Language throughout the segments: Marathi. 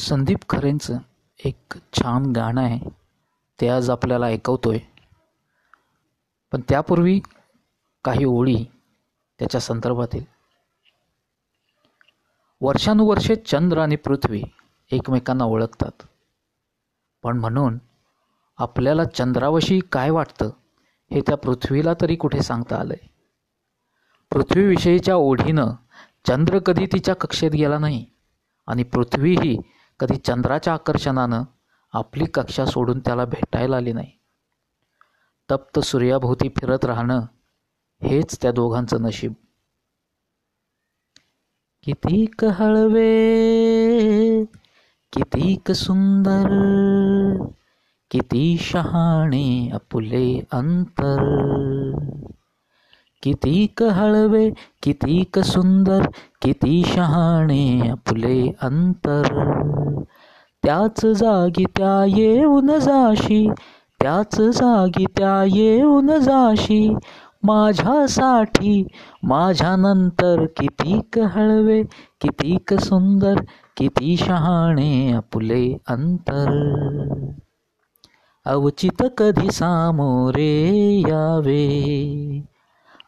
संदीप खरेंचं एक छान गाणं आहे. ते आज आपल्याला ऐकवतो आहे पण त्यापूर्वी काही ओळी त्याच्या संदर्भातील. वर्षानुवर्षे चंद्र आणि पृथ्वी एकमेकांना ओळखतात. पण म्हणून आपल्याला चंद्राविषयी काय वाटतं हे त्या पृथ्वीला तरी कुठे सांगता आलं आहे पृथ्वीविषयीच्या ओढीनं चंद्र कधी तिच्या कक्षेत गेला नाही आणि पृथ्वीही कधी चंद्राच्या आकर्षणानं आपली कक्षा सोडून त्याला भेटायला आली नाही. तप्त सूर्याभोवती फिरत राहणं हेच त्या दोघांचं नशीब. कितीक हळवे कितीक सुंदर किती शहाणे अपुले अंतर. कितीक हळवे कितीक सुंदर किती शहाणे आपले अंतर. त्याच जागी त्या येऊन जाशी त्याच जागी त्या येऊन जाशी. माझ्यासाठी माझ्यानंतर कितीक हळवे कितीक सुंदर किती शहाणे आपले अंतर. अवचित कधी सामोरे यावे?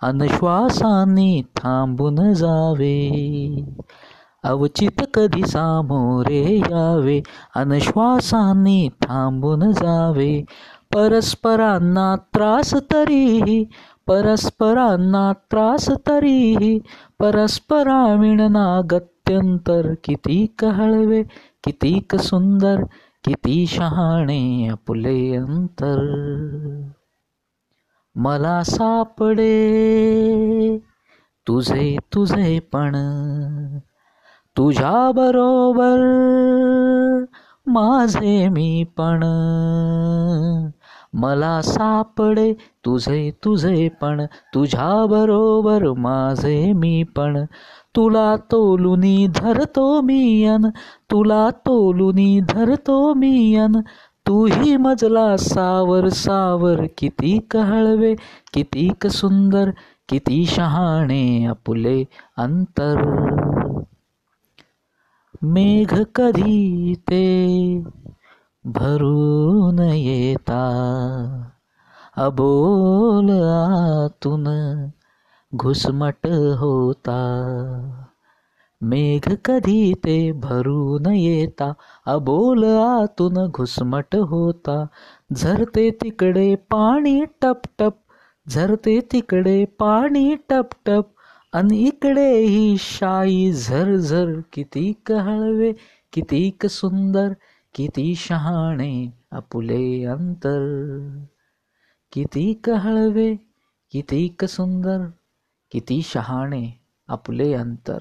अनश्वासाने थांबून जावे. अवचित कधी सामोरे यावे. अनश्वासाने थांबून जावे. परस्परांना त्रास तरीही परस्परांना त्रास तरीही परस्पराविणना गत्यंतर किती हळवे कितीक सुंदर किती शहाणे आपले अंतर. मला सापडे. तुझे तुझे पण. तुझ्या बरोबर माझे मी पण. मला सापडे तुझे तुझे पण. तुझ्या बरोबर माझे मी पण. तुला तोलुनी धरतो मी अन. तुला तोलुनी धरतो मी अन. तूही मजला सावर सावर किती हळवे कितीक सुंदर किती शहाणे आपुले अंतर. मेघ कधी ते भरून येता? अबोल आतून घुसमट होता. मेघ कधी ते भरून येता अबोल आतून घुसमट होता. झरते तिकडे पाणी टप टप झरते तिकडे पाणी टप टप आणि इकडे ही शाई झरझर किती हळवे कितीक सुंदर किती शहाणे आपुले अंतर. किती हळवे कितीक सुंदर किती शहाणे आपले अंतर.